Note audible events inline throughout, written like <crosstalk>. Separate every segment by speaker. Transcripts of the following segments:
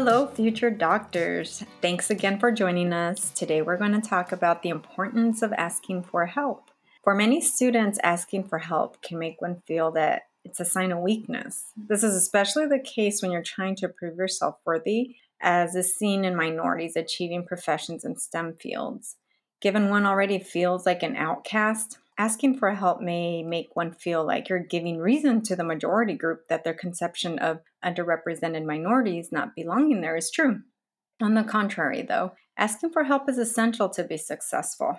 Speaker 1: Hello, future doctors. Thanks again for joining us. Today, we're going to talk about the importance of asking for help. For many students, asking for help can make one feel that it's a sign of weakness. This is especially the case when you're trying to prove yourself worthy, as is seen in minorities achieving professions in STEM fields. Given one already feels like an outcast, asking for help may make one feel like you're giving reason to the majority group that their conception of underrepresented minorities not belonging there is true. On the contrary, though, asking for help is essential to be successful.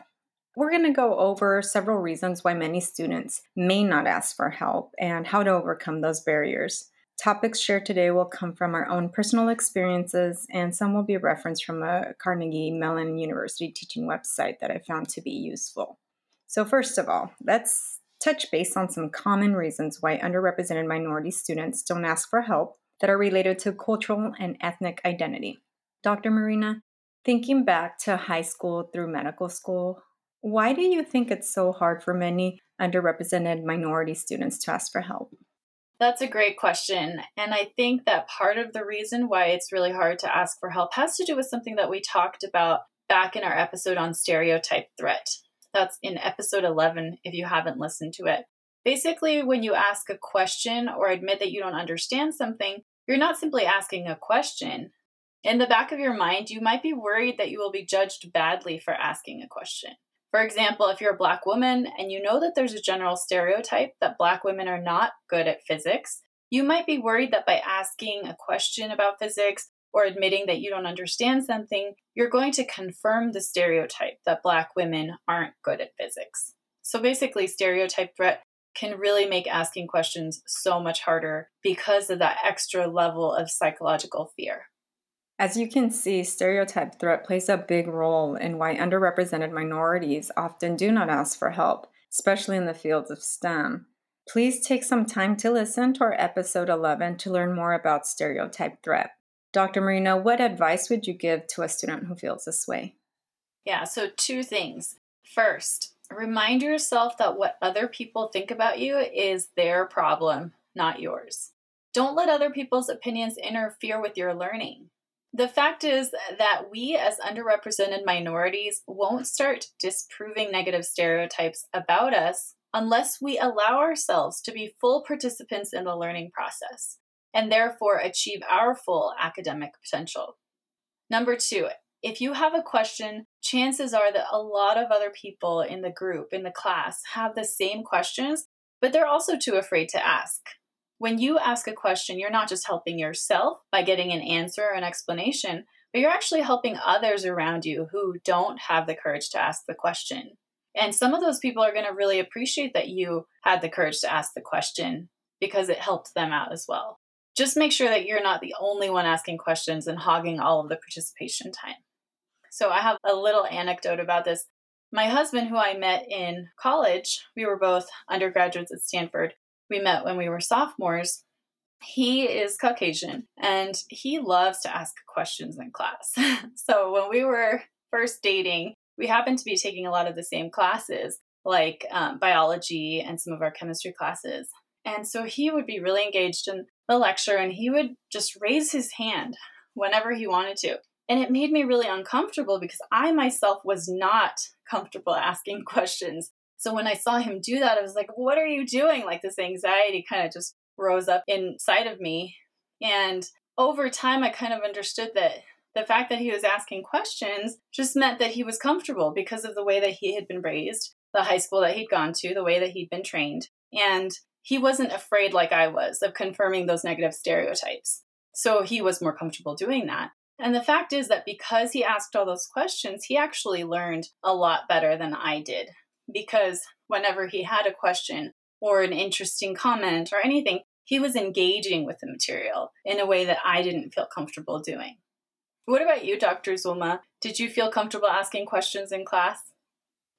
Speaker 1: We're going to go over several reasons why many students may not ask for help and how to overcome those barriers. Topics shared today will come from our own personal experiences, and some will be referenced from a Carnegie Mellon University teaching website that I found to be useful. So, first of all, let's touch base on some common reasons why underrepresented minority students don't ask for help that are related to cultural and ethnic identity. Dr. Marina, thinking back to high school through medical school, why do you think it's so hard for many underrepresented minority students to ask for help?
Speaker 2: That's a great question. And I think that part of the reason why it's really hard to ask for help has to do with something that we talked about back in our episode on stereotype threat. That's in episode 11 if you haven't listened to it. Basically, when you ask a question or admit that you don't understand something, you're not simply asking a question. In the back of your mind, you might be worried that you will be judged badly for asking a question. For example, if you're a black woman and you know that there's a general stereotype that black women are not good at physics, you might be worried that by asking a question about physics or admitting that you don't understand something, you're going to confirm the stereotype that Black women aren't good at physics. So basically, stereotype threat can really make asking questions so much harder because of that extra level of psychological fear.
Speaker 1: As you can see, stereotype threat plays a big role in why underrepresented minorities often do not ask for help, especially in the fields of STEM. Please take some time to listen to our episode 11 to learn more about stereotype threat. Dr. Marina, what advice would you give to a student who feels this way?
Speaker 2: Yeah, so two things. First, remind yourself that what other people think about you is their problem, not yours. Don't let other people's opinions interfere with your learning. The fact is that we, as underrepresented minorities, won't start disproving negative stereotypes about us unless we allow ourselves to be full participants in the learning process and therefore achieve our full academic potential. Number two, if you have a question, chances are that a lot of other people in the group, in the class, have the same questions, but they're also too afraid to ask. When you ask a question, you're not just helping yourself by getting an answer or an explanation, but you're actually helping others around you who don't have the courage to ask the question. And some of those people are going to really appreciate that you had the courage to ask the question because it helped them out as well just make sure that you're not the only one asking questions and hogging all of the participation time. So I have a little anecdote about this. My husband, who I met in college, we were both undergraduates at Stanford. We met when we were sophomores. He is Caucasian and he loves to ask questions in class. <laughs> so when we were first dating, we happened to be taking a lot of the same classes, like um, biology and some of our chemistry classes. And so he would be really engaged in the lecture and he would just raise his hand whenever he wanted to. And it made me really uncomfortable because I myself was not comfortable asking <laughs> questions. So when I saw him do that, I was like, what are you doing? Like this anxiety kind of just rose up inside of me. And over time, I kind of understood that the fact that he was asking questions just meant that he was comfortable because of the way that he had been raised, the high school that he'd gone to, the way that he'd been trained. And he wasn't afraid like I was of confirming those negative stereotypes. So he was more comfortable doing that. And the fact is that because he asked all those questions, he actually learned a lot better than I did. Because whenever he had a question or an interesting comment or anything, he was engaging with the material in a way that I didn't feel comfortable doing. What about you, Dr. Zulma? Did you feel comfortable asking questions in class?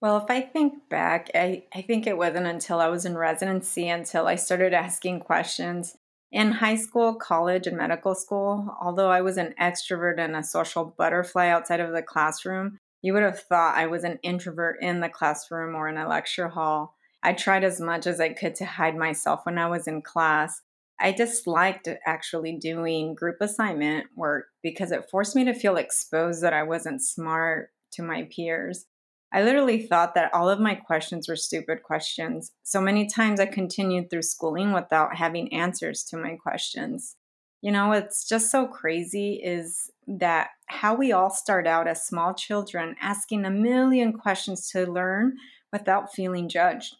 Speaker 1: Well, if I think back, I, I think it wasn't until I was in residency until I started asking questions. In high school, college, and medical school, although I was an extrovert and a social butterfly outside of the classroom, you would have thought I was an introvert in the classroom or in a lecture hall. I tried as much as I could to hide myself when I was in class. I disliked actually doing group assignment work because it forced me to feel exposed that I wasn't smart to my peers. I literally thought that all of my questions were stupid questions. So many times I continued through schooling without having answers to my questions. You know, it's just so crazy is that how we all start out as small children asking a million questions to learn without feeling judged.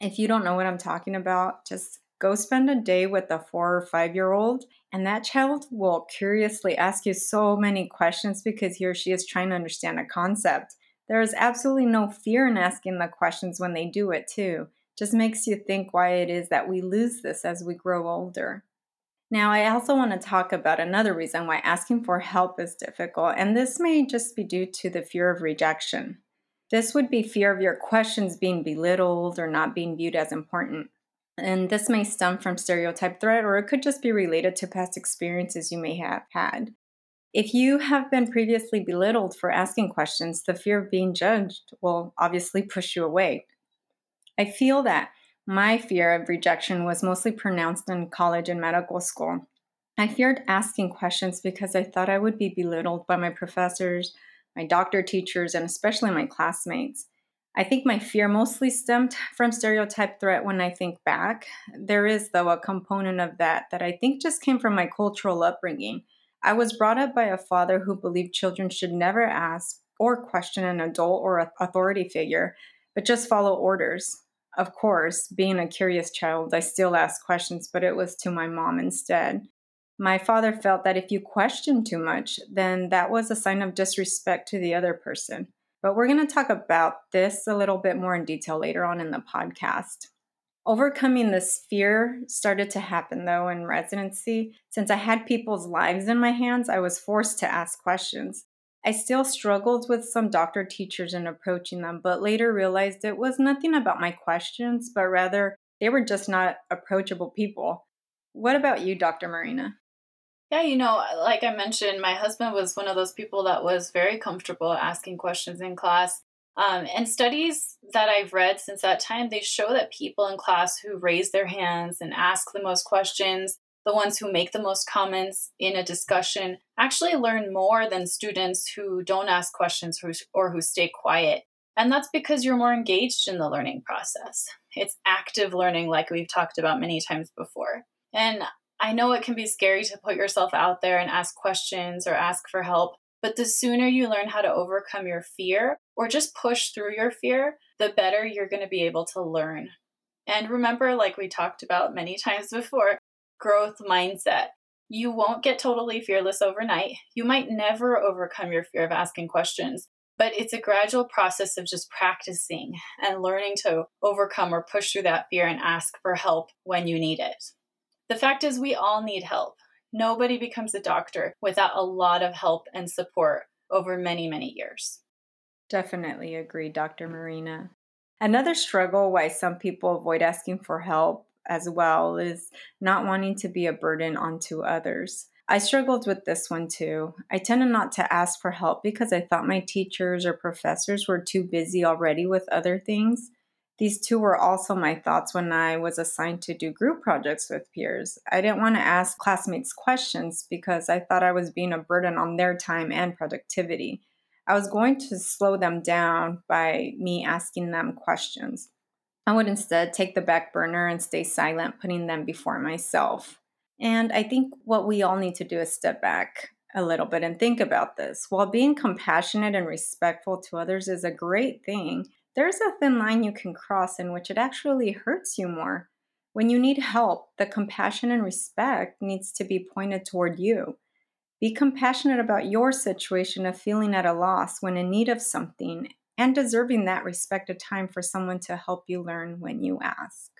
Speaker 1: If you don't know what I'm talking about, just go spend a day with a four or five year old, and that child will curiously ask you so many questions because he or she is trying to understand a concept. There is absolutely no fear in asking the questions when they do it, too. Just makes you think why it is that we lose this as we grow older. Now, I also want to talk about another reason why asking for help is difficult, and this may just be due to the fear of rejection. This would be fear of your questions being belittled or not being viewed as important. And this may stem from stereotype threat, or it could just be related to past experiences you may have had. If you have been previously belittled for asking questions, the fear of being judged will obviously push you away. I feel that my fear of rejection was mostly pronounced in college and medical school. I feared asking questions because I thought I would be belittled by my professors, my doctor teachers, and especially my classmates. I think my fear mostly stemmed from stereotype threat when I think back. There is, though, a component of that that I think just came from my cultural upbringing. I was brought up by a father who believed children should never ask or question an adult or authority figure, but just follow orders. Of course, being a curious child, I still asked questions, but it was to my mom instead. My father felt that if you questioned too much, then that was a sign of disrespect to the other person. But we're going to talk about this a little bit more in detail later on in the podcast. Overcoming this fear started to happen though in residency. Since I had people's lives in my hands, I was forced to ask questions. I still struggled with some doctor teachers in approaching them, but later realized it was nothing about my questions, but rather they were just not approachable people. What about you, Dr. Marina?
Speaker 2: Yeah, you know, like I mentioned, my husband was one of those people that was very comfortable asking questions in class. Um, and studies that I've read since that time, they show that people in class who raise their hands and ask the most questions, the ones who make the most comments in a discussion, actually learn more than students who don't ask questions or who stay quiet. And that's because you're more engaged in the learning process. It's active learning, like we've talked about many times before. And I know it can be scary to put yourself out there and ask questions or ask for help, but the sooner you learn how to overcome your fear or just push through your fear, the better you're going to be able to learn. And remember, like we talked about many times before, growth mindset. You won't get totally fearless overnight. You might never overcome your fear of asking questions, but it's a gradual process of just practicing and learning to overcome or push through that fear and ask for help when you need it. The fact is, we all need help. Nobody becomes a doctor without a lot of help and support over many, many years.
Speaker 1: Definitely agree, Dr. Marina. Another struggle why some people avoid asking for help as well is not wanting to be a burden onto others. I struggled with this one too. I tended not to ask for help because I thought my teachers or professors were too busy already with other things. These two were also my thoughts when I was assigned to do group projects with peers. I didn't want to ask classmates questions because I thought I was being a burden on their time and productivity. I was going to slow them down by me asking them questions. I would instead take the back burner and stay silent, putting them before myself. And I think what we all need to do is step back a little bit and think about this. While being compassionate and respectful to others is a great thing, there's a thin line you can cross in which it actually hurts you more. When you need help, the compassion and respect needs to be pointed toward you. Be compassionate about your situation of feeling at a loss when in need of something and deserving that respected time for someone to help you learn when you ask.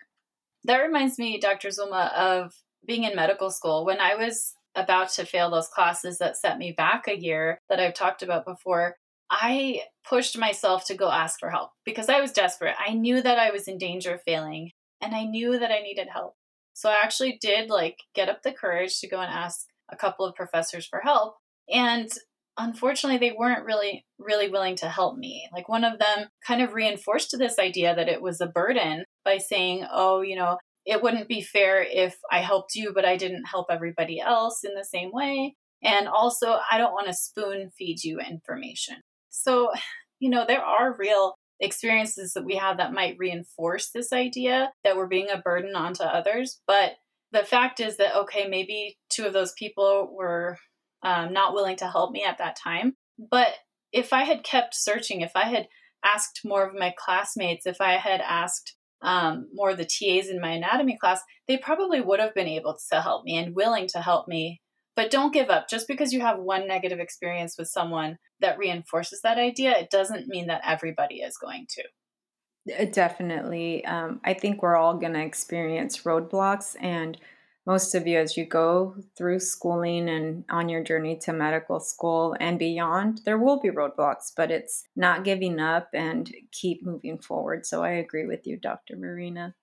Speaker 2: That reminds me, Dr. Zulma, of being in medical school. When I was about to fail those classes that set me back a year that I've talked about before, I pushed myself to go ask for help because I was desperate. I knew that I was in danger of failing and I knew that I needed help. So I actually did like get up the courage to go and ask a couple of professors for help. And unfortunately they weren't really really willing to help me like one of them kind of reinforced this idea that it was a burden by saying oh you know it wouldn't be fair if i helped you but i didn't help everybody else in the same way and also i don't want to spoon feed you information so <sighs> you know there are real experiences that we have that might reinforce this idea that we're being a burden onto others but the fact is that okay maybe two of those people were um, not willing to help me at that time. But if I had kept searching, if I had asked more of my classmates, if I had asked um, more of the TAs in my anatomy class, they probably would have been able to help me and willing to help me. But don't give up. Just because you have one negative experience with someone that reinforces that idea, it doesn't mean that everybody is going to.
Speaker 1: Uh, definitely. Um, I think we're all going to experience roadblocks and most of you as you go through schooling and on your journey to medical school and beyond there will be roadblocks but it's not giving up and keep moving forward so i agree with you dr marina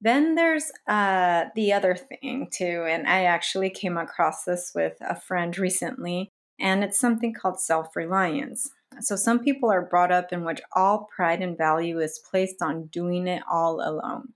Speaker 1: then there's uh, the other thing too and i actually came across this with a friend recently and it's something called self-reliance so some people are brought up in which all pride and value is placed on doing it all alone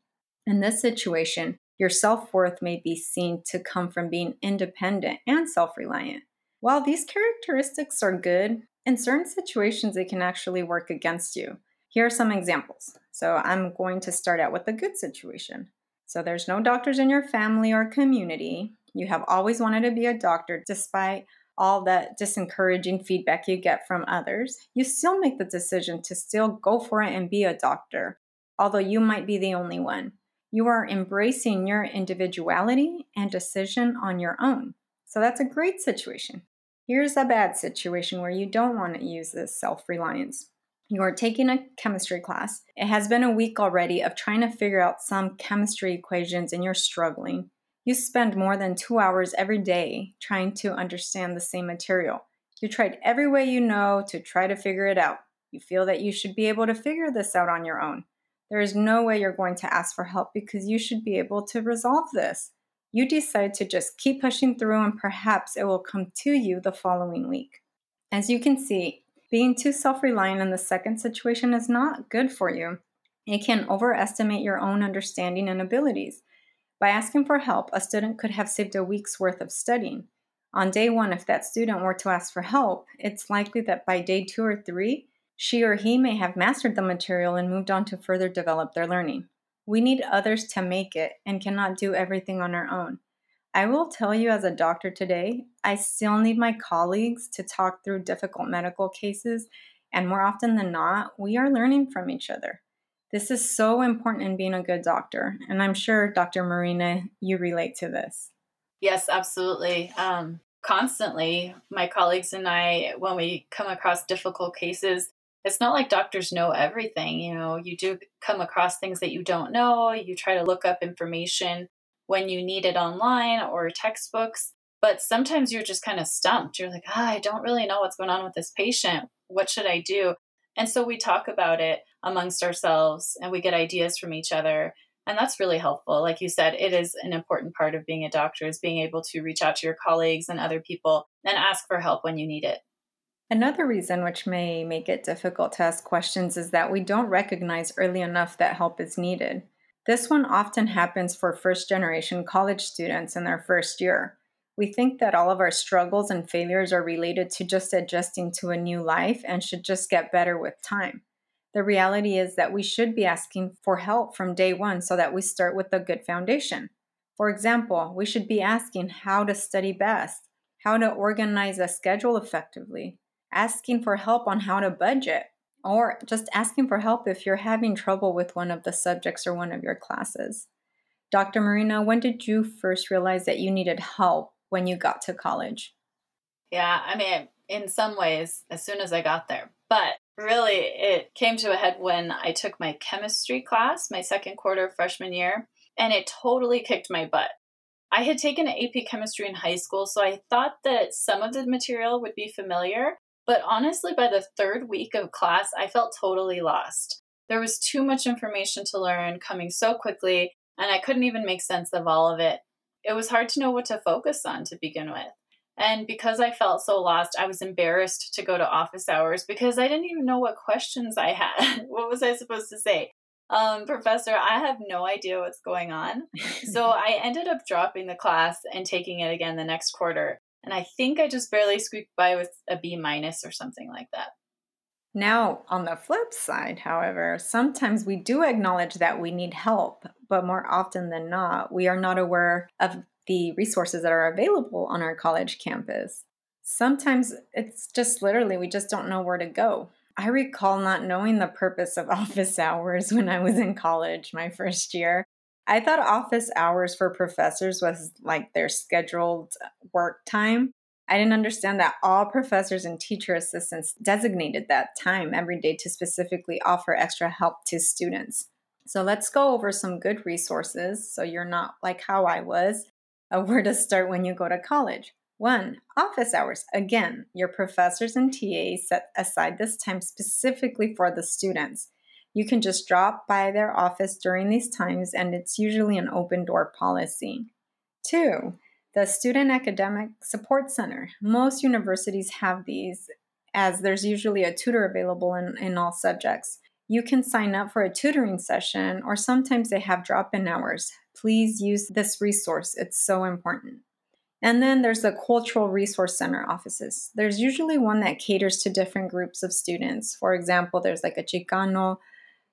Speaker 1: in this situation your self worth may be seen to come from being independent and self reliant. While these characteristics are good, in certain situations it can actually work against you. Here are some examples. So I'm going to start out with a good situation. So there's no doctors in your family or community. You have always wanted to be a doctor despite all that disencouraging feedback you get from others. You still make the decision to still go for it and be a doctor, although you might be the only one. You are embracing your individuality and decision on your own. So that's a great situation. Here's a bad situation where you don't want to use this self reliance. You are taking a chemistry class. It has been a week already of trying to figure out some chemistry equations and you're struggling. You spend more than two hours every day trying to understand the same material. You tried every way you know to try to figure it out. You feel that you should be able to figure this out on your own. There is no way you're going to ask for help because you should be able to resolve this. You decide to just keep pushing through and perhaps it will come to you the following week. As you can see, being too self reliant in the second situation is not good for you. It can overestimate your own understanding and abilities. By asking for help, a student could have saved a week's worth of studying. On day one, if that student were to ask for help, it's likely that by day two or three, she or he may have mastered the material and moved on to further develop their learning. We need others to make it and cannot do everything on our own. I will tell you as a doctor today, I still need my colleagues to talk through difficult medical cases, and more often than not, we are learning from each other. This is so important in being a good doctor, and I'm sure, Dr. Marina, you relate to this.
Speaker 2: Yes, absolutely. Um, constantly, my colleagues and I, when we come across difficult cases, it's not like doctors know everything. You know, you do come across things that you don't know. You try to look up information when you need it online or textbooks, but sometimes you're just kind of stumped. You're like, ah, I don't really know what's going on with this patient. What should I do? And so we talk about it amongst ourselves and we get ideas from each other. And that's really helpful. Like you said, it is an important part of being a doctor is being able to reach out to your colleagues and other people and ask for help when you need it.
Speaker 1: Another reason which may make it difficult to ask questions is that we don't recognize early enough that help is needed. This one often happens for first generation college students in their first year. We think that all of our struggles and failures are related to just adjusting to a new life and should just get better with time. The reality is that we should be asking for help from day one so that we start with a good foundation. For example, we should be asking how to study best, how to organize a schedule effectively, asking for help on how to budget, or just asking for help if you're having trouble with one of the subjects or one of your classes. Dr. Marina, when did you first realize that you needed help when you got to college?
Speaker 2: Yeah, I mean, in some ways, as soon as I got there. But really, it came to a head when I took my chemistry class, my second quarter of freshman year, and it totally kicked my butt. I had taken AP chemistry in high school, so I thought that some of the material would be familiar. But honestly, by the third week of class, I felt totally lost. There was too much information to learn coming so quickly, and I couldn't even make sense of all of it. It was hard to know what to focus on to begin with. And because I felt so lost, I was embarrassed to go to office hours because I didn't even know what questions I had. <laughs> what was I supposed to say? Um, professor, I have no idea what's going on. <laughs> so I ended up dropping the class and taking it again the next quarter. And I think I just barely squeaked by with a B minus or something like that.
Speaker 1: Now, on the flip side, however, sometimes we do acknowledge that we need help, but more often than not, we are not aware of the resources that are available on our college campus. Sometimes it's just literally we just don't know where to go. I recall not knowing the purpose of <laughs> office hours when I was in college my first year. I thought office hours for professors was like their scheduled work time. I didn't understand that all professors and teacher assistants designated that time every day to specifically offer extra help to students. So let's go over some good resources so you're not like how I was <laughs> a where to start when you go to college. One, office hours. Again, your professors and TAs set aside this time specifically for the students. You can just drop by their office during these times, and it's usually an open door policy. Two, the Student Academic Support Center. Most universities have these, as there's usually a tutor available in, in all subjects. You can sign up for a tutoring session, or sometimes they have drop in hours please use this resource. It's so important. And then there's the Cultural Resource Center offices. There's usually one that caters to different groups of students. For example, there's like a Chicano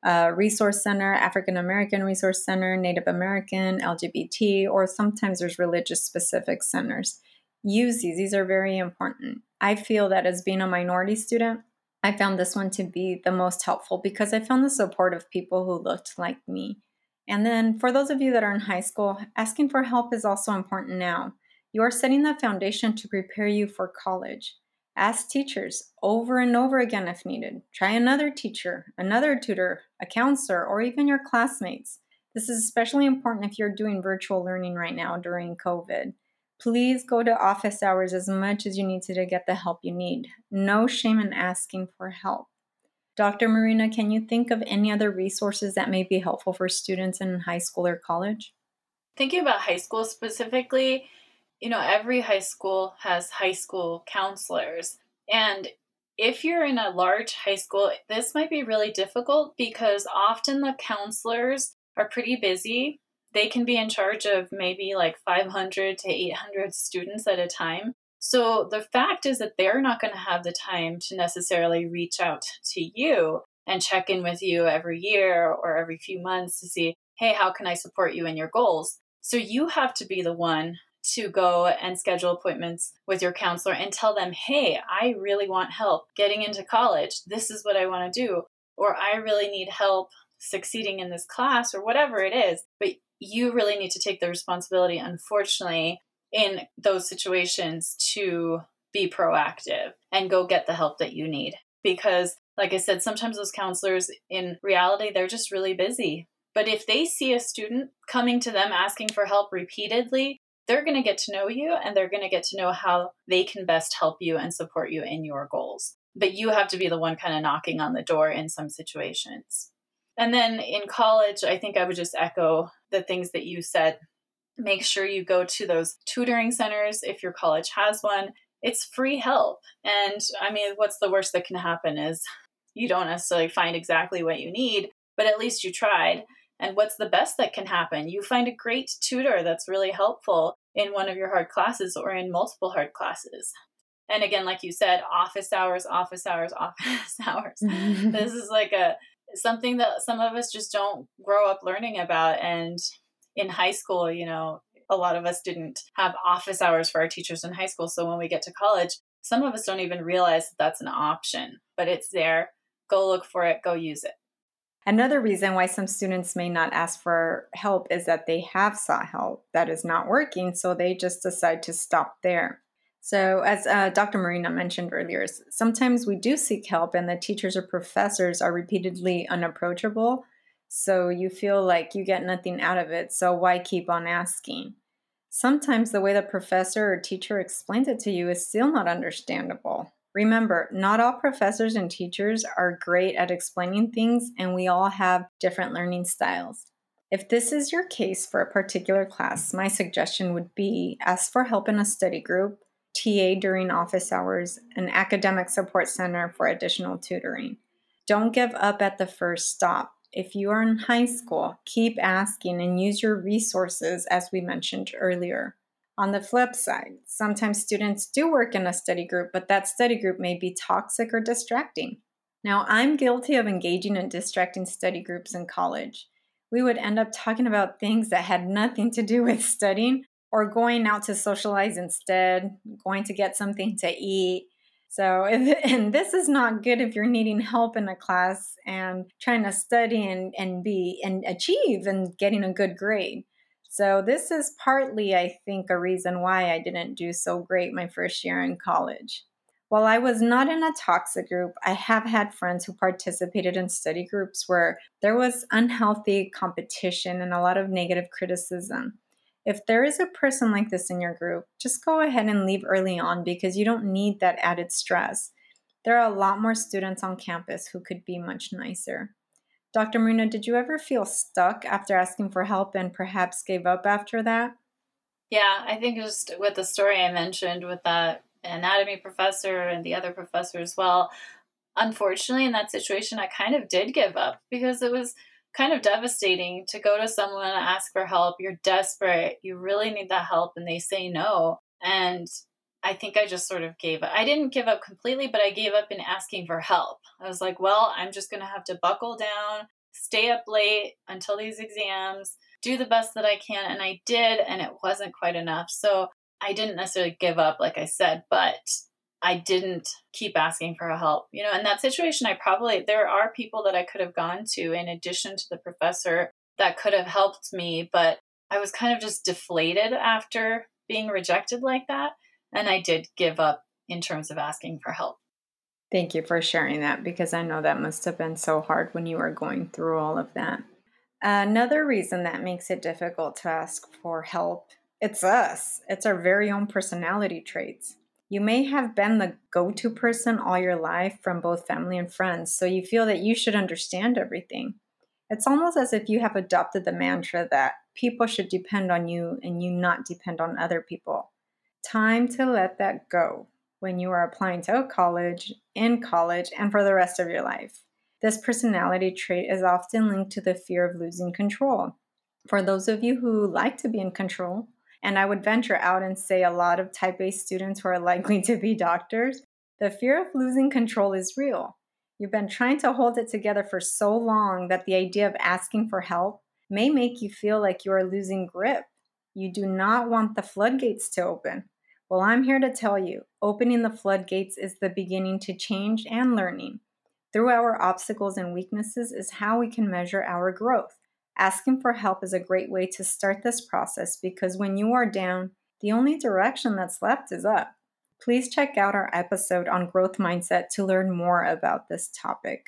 Speaker 1: uh, Resource Center, African American Resource Center, Native American, LGBT, or sometimes there's religious specific centers. Use these, these are very important. I feel that as being a minority student, I found this one to be the most helpful because I found the support of people who looked like me. And then for those of you that are in high school, asking for help is also important now. You are setting the foundation to prepare you for college. Ask teachers over and over again if needed. Try another teacher, another tutor, a counselor, or even your classmates. This is especially important if you're doing virtual learning right now during COVID. Please go to office hours as much as you need to to get the help you need. No shame in asking for help. Dr. Marina, can you think of any other resources that may be helpful for students in high school or college?
Speaker 2: Thinking about high school specifically, you know, every high school has high school counselors. And if you're in a large high school, this might be really difficult because often the counselors are pretty busy. They can be in charge of maybe like 500 to 800 students at a time. So the fact is that they're not going to have the time to necessarily reach out to you and check in with you every year or every few months to see, hey, how can I support you in your goals? So you have to be the one to go and schedule appointments with your counselor and tell them, hey, I really want help getting into college. This is what I want to do. Or I really need help succeeding in this class or whatever it is. But you really need to take the responsibility, unfortunately, in those situations to be proactive and go get the help that you need. Because, like I said, sometimes those counselors in reality, they're just really busy. But if they see a student coming to them asking for help repeatedly, they're going to get to know you and they're going to get to know how they can best help you and support you in your goals. But you have to be the one kind of knocking on the door in some situations. And then in college, I think I would just echo the things that you said Make sure you go to those tutoring centers if your college has one. It's free help. And I mean, what's the worst that can happen is you don't necessarily find exactly what you need, but at least you tried. And what's the best that can happen? You find a great tutor that's really helpful in one of your hard classes or in multiple hard classes. And again, like you said, office hours, office hours, <laughs> office hours. Mm-hmm. this is like a something that some of us just don't grow up learning about and in high school, you know, a lot of us didn't have office hours for our teachers in high school. So when we get to college, some of us don't even realize that that's an option, but it's there. Go look for it, go use it.
Speaker 1: Another reason why some students may not ask for help is that they have sought help that is not working, so they just decide to stop there. So, as uh, Dr. Marina mentioned earlier, sometimes we do seek help, and the teachers or professors are repeatedly unapproachable so you feel like you get nothing out of it. So why keep on asking? Sometimes the way the professor or teacher explains it to you is still not understandable. Remember, not all professors and teachers are great at explaining things, and we all have different learning styles. If this is your case for a particular class, my suggestion would be ask for help in a study group, TA during office hours, an academic support center for additional tutoring. Don't give up at the first stop. If you are in high school, keep asking and use your resources as we mentioned earlier. On the flip side, sometimes students do work in a study group, but that study group may be toxic or distracting. Now, I'm guilty of engaging in distracting study groups in college. We would end up talking about things that had nothing to do <laughs> with studying or going out to socialize instead, going to get something to eat. So, if, <laughs> and this is not good if you're needing help in a class and trying to study and, and be and achieve and getting a good grade. So, this is partly, I think, a reason why I didn't do so great my first year in college. While I was not in a toxic group, I have had friends who participated in study groups where there was unhealthy competition and a lot of negative criticism. If there is a person like this in your group, just go ahead and leave early on because you don't need that added stress. There are a lot more students on campus who could be much nicer. Dr. Marina, did you ever feel stuck after asking for help and perhaps gave up after that?
Speaker 2: Yeah, I think just with the story I mentioned with that anatomy professor and the other professor as well, unfortunately, in that situation, I kind of did give up because it was kind of devastating to go to someone and ask for help. You're desperate, you really need that help, and they say no. And I think I just sort of gave up. I didn't give up completely, but I gave up in asking for help. I was like, well, I'm just going to have to buckle down, stay up late until these exams, do the best that I can. And I did, and it wasn't quite enough. So I didn't necessarily give up, like I said, but I didn't keep asking for help. You know, in that situation, I probably, there are people that I could have gone to in addition to the professor that could have helped me, but I was kind of just deflated after being rejected like that. And I did give up in terms of asking for help.
Speaker 1: Thank you for sharing that because I know that must have been so hard when you were going through all of that. Another reason that makes it difficult to ask for help, it's us. It's our very own personality traits. You may have been the go-to person all your life from both family and friends, so you feel that you should understand everything. It's almost as if you have adopted the mantra that people should depend on you and you not depend on other people. Time to let that go when you are applying to college, in college, and for the rest of your life. This personality trait is often linked to the fear of losing control. For those of you who like to be in control, and I would venture out and say a lot of type A students who are likely to be doctors, the fear of losing control is real. You've been trying to hold it together for so long that the idea of asking for help may make you feel like you are losing grip. You do not want the floodgates to open. Well, I'm here to tell you opening the floodgates is the beginning to change and learning. Through our obstacles and weaknesses is how we can measure our growth. Asking for help is a great way to start this process because when you are down, the only direction that's left is up. Please check out our episode on growth mindset to learn more about this topic.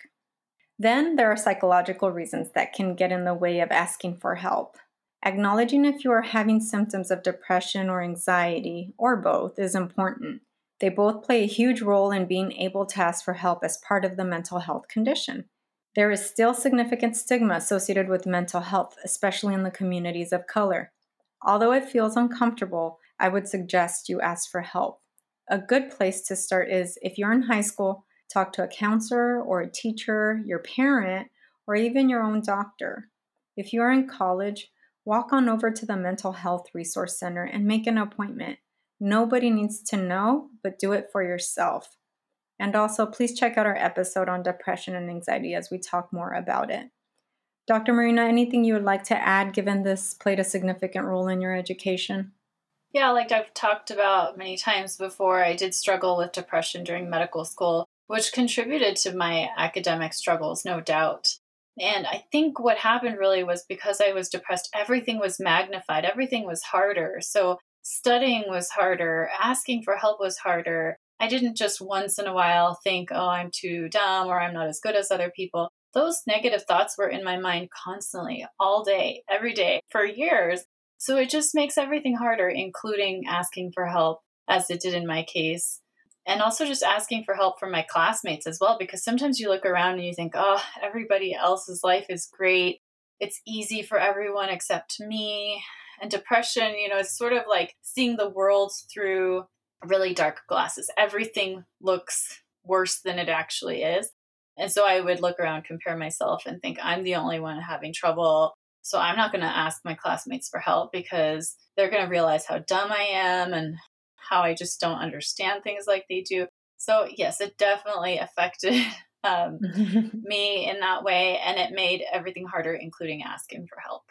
Speaker 1: Then there are psychological reasons that can get in the way of asking for help. Acknowledging if you are having symptoms of depression or anxiety, or both, is important. They both play a huge role in being able to ask for help as part of the mental health condition. There is still significant stigma associated with mental health, especially in the communities of color. Although it feels uncomfortable, I would suggest you ask for help. A good place to start is if you're in high school, talk to a counselor or a teacher, your parent, or even your own doctor. If you are in college, walk on over to the Mental Health Resource Center and make an appointment. Nobody needs to know, but do it for yourself. And also, please check out our episode on depression and anxiety as we talk more about it. Dr. Marina, anything you would like to add given this played a significant role in your education?
Speaker 2: Yeah, like I've talked about many times before, I did struggle with depression during medical school, which contributed to my academic struggles, no doubt. And I think what happened really was because I was depressed, everything was magnified, everything was harder. So studying was harder, asking for help was harder. I didn't just once in a while think, oh, I'm too dumb or I'm not as good as other people. Those negative thoughts were in my mind constantly, all day, every day, for years. So it just makes everything harder, including asking for help, as it did in my case. And also just asking for help from my classmates as well, because sometimes you look around and you think, oh, everybody else's life is great. It's easy for everyone except me. And depression, you know, it's sort of like seeing the world through really dark glasses. Everything looks worse than it actually is. And so I would look around, compare myself, and think I'm the only one having trouble. So I'm not going to ask my classmates for help because they're going to realize how dumb I am and how I just don't understand things like they do. So, yes, it definitely affected <laughs> um, <laughs> me in that way, and it made everything harder, including asking for help.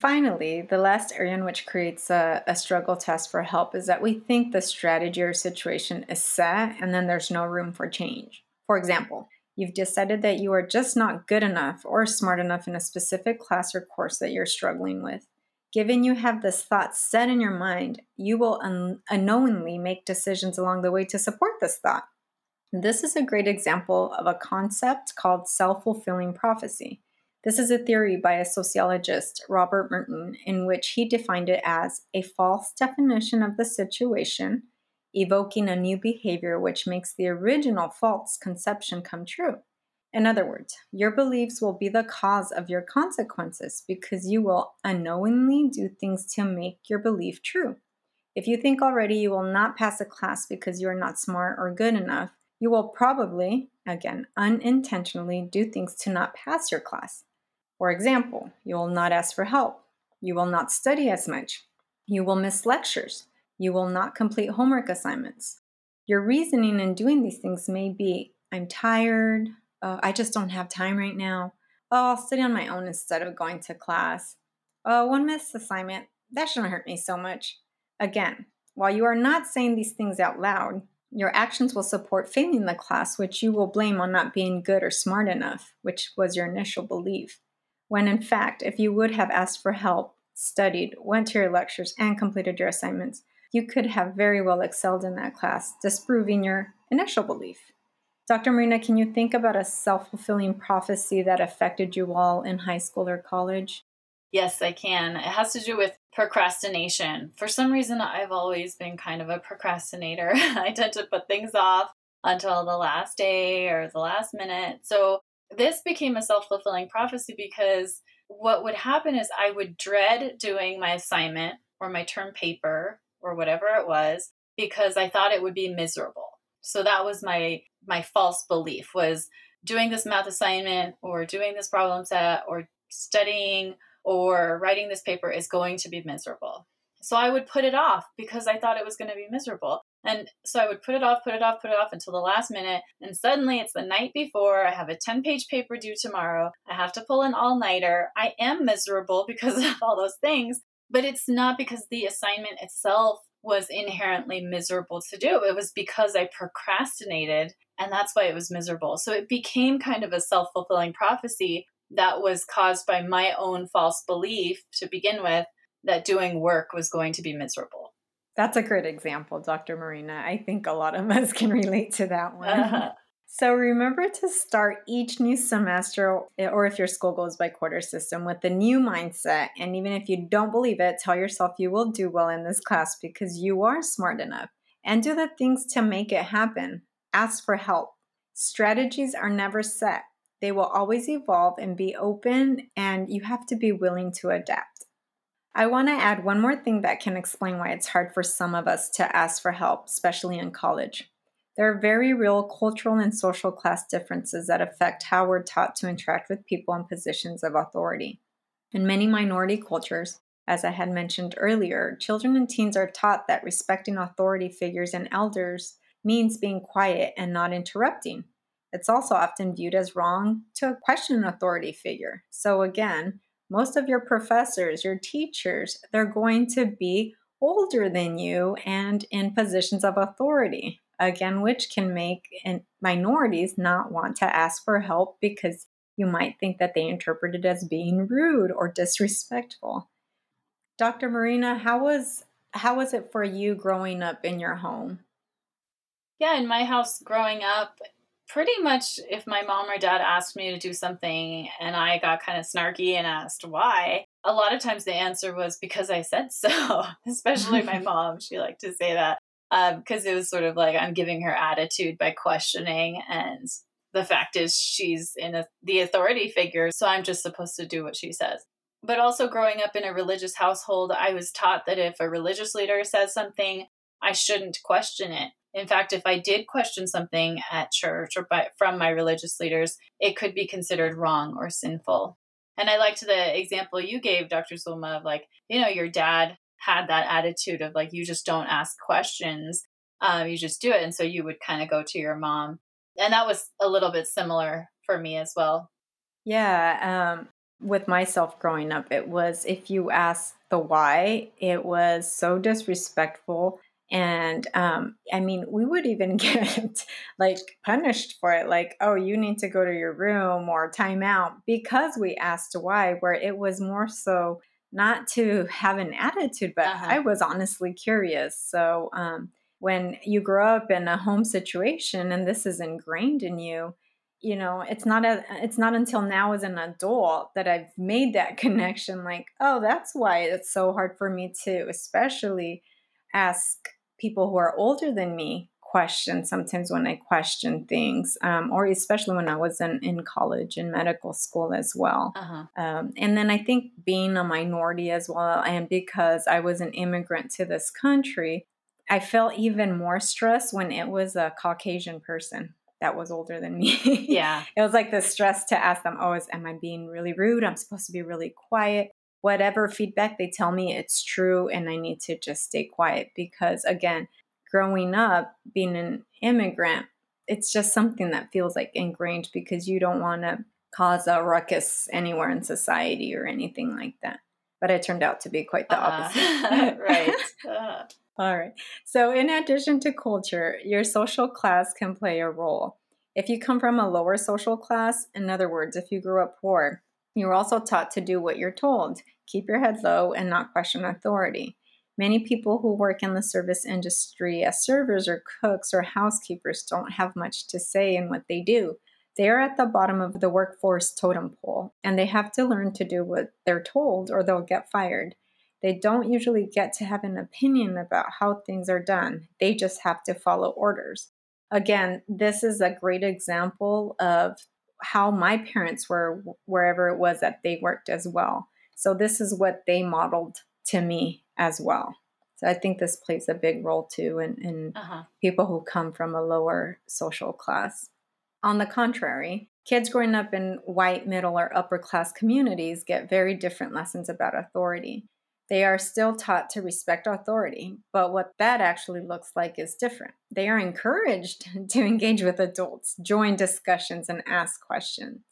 Speaker 1: Finally, the last area in which creates a, a struggle test for help is that we think the strategy or situation is set and then there's no room for change. For example, you've decided that you are just not good enough or smart enough in a specific class or course that you're struggling with. Given you have this thought set in your mind, you will un- unknowingly make decisions along the way to support this thought. This is a great example of a concept called self fulfilling prophecy. This is a theory by a sociologist, Robert Merton, in which he defined it as a false definition of the situation, evoking a new behavior which makes the original false conception come true. In other words, your beliefs will be the cause of your consequences because you will unknowingly do things to make your belief true. If you think already you will not pass a class because you are not smart or good enough, you will probably, again, unintentionally do things to not pass your class. For example, you will not ask for help. You will not study as much. You will miss lectures. You will not complete homework assignments. Your reasoning in doing these things may be I'm tired. Uh, I just don't have time right now. Oh, I'll study on my own instead of going to class. Oh, one missed assignment. That shouldn't hurt me so much. Again, while you are not saying these things out loud, your actions will support failing the class, which you will blame on not being good or smart enough, which was your initial belief when in fact, if you would have asked for help, studied, went to your lectures, and completed your assignments, you could have very well excelled in that class, disproving your initial belief. Dr. Marina, can you think about a self fulfilling prophecy that affected you all in high school or college?
Speaker 2: Yes, I can. It has to do with procrastination. For some reason, I've always been kind of a procrastinator. <laughs> I tend to put things off until the last day or the last minute. So this became a self fulfilling prophecy because what would happen is I would dread doing my assignment or my term paper or whatever it was because I thought it would be miserable. So that was my my false belief was doing this math assignment or doing this problem set or studying or writing this paper is going to be miserable. So I would put it off because I thought it was going to be miserable. And so I would put it off, put it off, put it off until the last minute. And suddenly it's the night before. I have a 10 page paper due tomorrow. I have to pull an all nighter. I am miserable <laughs> because of all those things, but it's not because the assignment itself was inherently miserable to do. It was because I procrastinated and that's why it was miserable. So it became kind of a self fulfilling prophecy that was caused by my own false belief to begin with that doing work was going to be miserable.
Speaker 1: That's a great example, Dr. Marina. I think a lot of us can relate to that one. Uh-huh. So remember to start each new semester, eh, or if your school goes by quarter system, with the new mindset. And even if you don't believe it, tell yourself you will do well in this class because you are smart enough. And do the things to make it happen. Ask for help. Strategies are never set, they will always evolve and be open, and you have to be willing to adapt. I want to add one more thing that can explain why it's hard for some of us to ask for help, especially in college. There are very real cultural and social class differences that affect how we're taught to interact with people in positions of authority. In many minority cultures, as I had mentioned earlier, children and teens are taught that respecting authority figures and elders means being quiet and not interrupting. It's also often viewed as wrong to question an authority figure. So, again, most of your professors, your teachers, they're going to be older than you and in positions of authority. Again, which can make minorities not want to ask for help because you might think that they interpret it as being rude or disrespectful. Dr. Marina, how was how was it for you growing up in your home?
Speaker 2: Yeah, in my house growing up, pretty much if my mom or dad asked me to do something and I got kind of snarky and asked why, a lot of times the answer was because I said so, <laughs> especially my <laughs> mom. She liked to say that because um, it was sort of like I'm giving her attitude by questioning. And the fact is, she's in a, the authority figure. So I'm just supposed to do what she says. But also, growing up in a religious household, I was taught that if a religious leader says something, I shouldn't question it. In fact, if I did question something at church or by, from my religious leaders, it could be considered wrong or sinful. And I liked the example you gave, Dr. Zulma, of like, you know, your dad had that attitude of like, you just don't ask questions, um, you just do it. And so you would kind of go to your mom. And that was a little bit similar for me as well.
Speaker 1: Yeah. Um, with myself growing up, it was if you asked the why, it was so disrespectful and um, i mean we would even <laughs> get like punished for it like oh you need to go to your room or time out because we asked why where it was more so not to have an attitude but uh-huh. i was honestly curious so um, when you grow up in a home situation and this is ingrained in you you know it's not a it's not until now as an adult that i've made that <laughs> connection like oh that's why it's so hard for me to especially ask people who are older than me question sometimes when I question things, um, or especially when I was in, in college and medical school as well. Uh-huh. Um, and then I think being a minority as well, and because I was an immigrant to this country, I felt even more stress when it was a Caucasian person that was older than me. <laughs>
Speaker 2: Yeah.
Speaker 1: it was like the stress to ask them, oh, is, am I being really rude? I'm supposed to be really quiet whatever feedback they tell me, it's true, and I need to just stay quiet because, again, growing up, being an immigrant, it's just something that feels like ingrained because you don't want to cause a ruckus anywhere in society or anything like that. But it turned out to be quite the uh, opposite. <laughs>
Speaker 2: right. Uh. <laughs>
Speaker 1: All right. So, in addition to culture, your social class can play a role. If you come from a lower social class, in other words, if you grew up poor, you're also taught to do what you're told, keep your head low, and not question authority. Many people who work in the service industry as servers or cooks or housekeepers don't have much to say in what they do. They are at the bottom of the workforce totem pole, and they have to learn to do what they're told or they'll get fired. They don't usually get to have an opinion about how things are done, they just have to follow orders. Again, this is a great example of how my parents were wherever it was that they worked as well. So this is what they modeled to me as well. So I think this plays a big role too in, in uh-huh. people who come from a lower social class. On the contrary, kids growing up in white, middle, or upper class communities get very different lessons about authority. They are still taught to respect authority, but what that actually looks like is different. They are encouraged <laughs> to engage with adults, join discussions, and ask questions.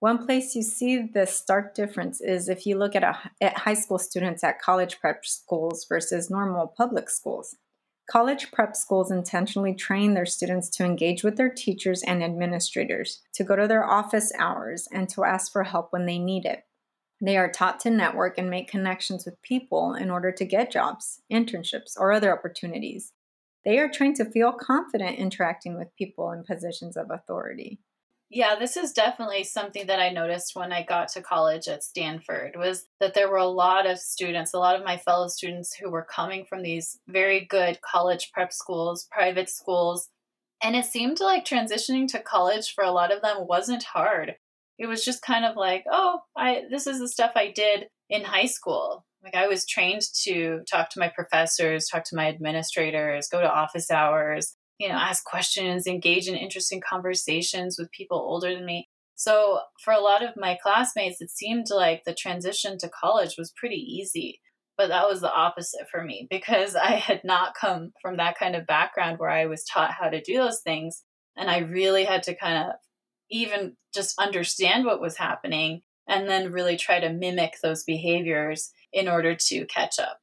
Speaker 1: One place you see the stark difference is if you look at, a, at high school students at college prep schools versus normal public schools. College prep schools intentionally train their students to engage with their teachers and administrators, to go to their office hours, and to ask for help when they need it. They are taught to network and make connections with people in order to get jobs, internships, or other opportunities. They are trained to feel confident interacting with people in positions of authority.
Speaker 2: Yeah, this is definitely something that I noticed when I got to college at Stanford was that there were a lot of students, a lot of my fellow students who were coming from these very good college prep schools, private schools, and it seemed like transitioning to college for a lot of them wasn't hard it was just kind of like, oh, I this is the stuff I did in high school. Like I was trained to talk to my professors, talk to my administrators, go to office hours, you know, ask questions, engage in interesting conversations with people older than me. So for a lot of my classmates, it seemed like the transition to college was pretty easy. But that was the opposite for me <laughs> because I had not come from that kind of background where I was taught how to do those things. And I really had to kind of even just understand what was happening and then really try to mimic those behaviors in order to catch up.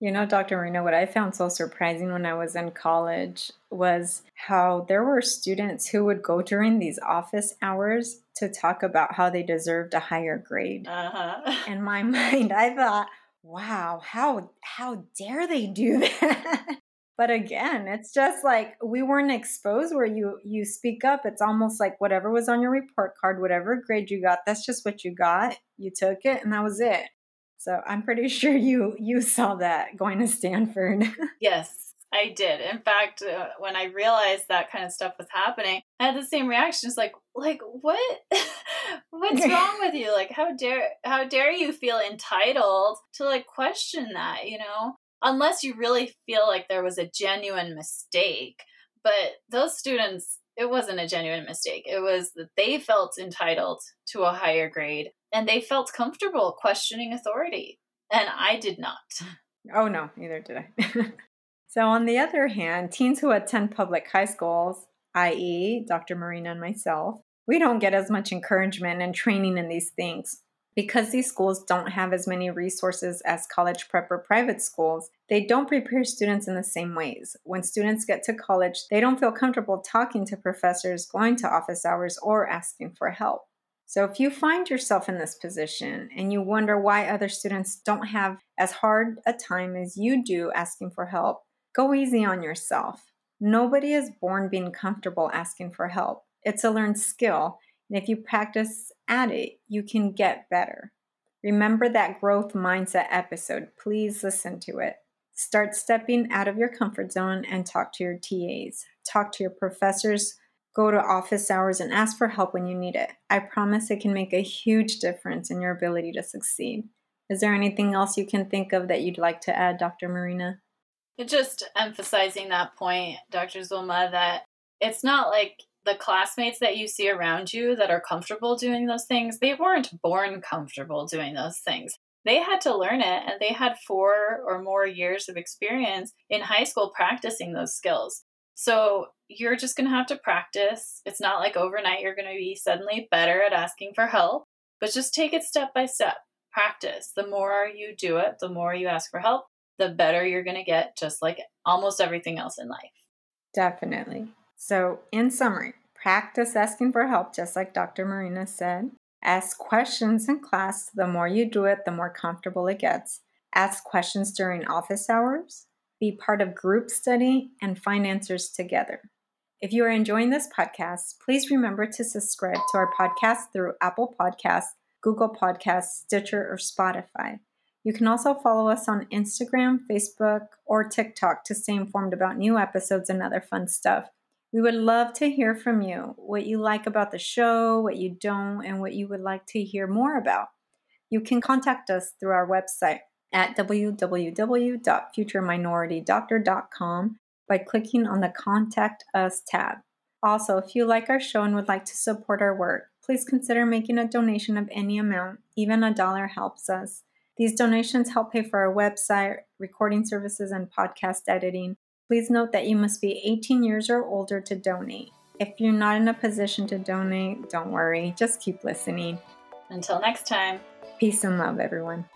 Speaker 1: You know, Dr. Marina, what I found so surprising when I was in college was how there were students who would go during these office hours to talk about how they deserved a higher grade. Uh-huh. In my <laughs> mind, I thought, wow, how how dare they do <laughs> that? but again it's just like we weren't exposed where you you speak up it's almost like whatever was on your report card whatever grade you got that's just what you got you took it and that was it So I'm pretty <laughs> sure you you saw that going to Stanford. <laughs>
Speaker 2: yes, I did. In fact, uh, when I realized that kind of stuff was happening, I had the same reaction. It's like, like what? <laughs> What's wrong with you? Like, how dare how dare you feel entitled to like question that? You know, unless you really feel like there was a genuine mistake. But those students, it wasn't a genuine mistake. It was that they felt entitled to a higher grade and they felt comfortable questioning authority. And I did not.
Speaker 1: Oh, no, neither did I. <laughs> so, on the other hand, teens who attend public high schools, i.e., Dr. Marina and myself, we don't get as much encouragement and training in these things. Because these schools don't have as many resources as college prep or private schools, they don't prepare students in the same ways. When students get to college, they don't feel comfortable talking to professors, going to office hours, or asking for help. So, if you find yourself in this position and you wonder why other students don't have as hard a time as you do asking for help, go easy on yourself. Nobody is born being comfortable asking for help. It's a learned skill, and if you practice at it, you can get better. Remember that growth mindset episode. Please listen to it. Start stepping out of your comfort zone and talk to your TAs. Talk to your professors Go to office hours and ask for help when you need it. I promise it can make a huge difference in your ability to succeed. Is there anything else you can think of that you'd like to add, Dr. Marina?
Speaker 2: Just emphasizing that point, Dr. Zulma, that it's not like the classmates that you see around you that are comfortable doing those things, they weren't born comfortable doing those things. They had to learn it and they had four or more years of experience in high school practicing those skills. So you're just going to have to practice. It's not like overnight you're going to be suddenly better at asking for help, but just take it step by step. Practice. The more you do it, the more you ask for help, the better you're going to get, just like almost everything else in life.
Speaker 1: Definitely. So, in summary, practice asking for help, just like Dr. Marina said. Ask questions in class. The more you do it, the more comfortable it gets. Ask questions during office hours be part of group study, and find answers together. If you are enjoying this podcast, please remember to subscribe to our podcast through Apple Podcasts, Google Podcasts, Stitcher, or Spotify. You can also follow us on Instagram, Facebook, or TikTok to stay informed about new episodes and other fun stuff. We would love to hear from you what you like about the show, what you don't, and what you would like to hear more about. You can contact us through our website, at www.futureminoritydoctor.com by clicking on the Contact Us tab. Also, if you like our show and would like to support our work, please consider making a donation of any amount. Even a dollar helps us. These donations help pay for our website, recording services, and podcast editing. Please note that you must be 18 years or older to donate. If you're not in a position to donate, don't worry, just keep listening.
Speaker 2: Until next time,
Speaker 1: peace and love, everyone.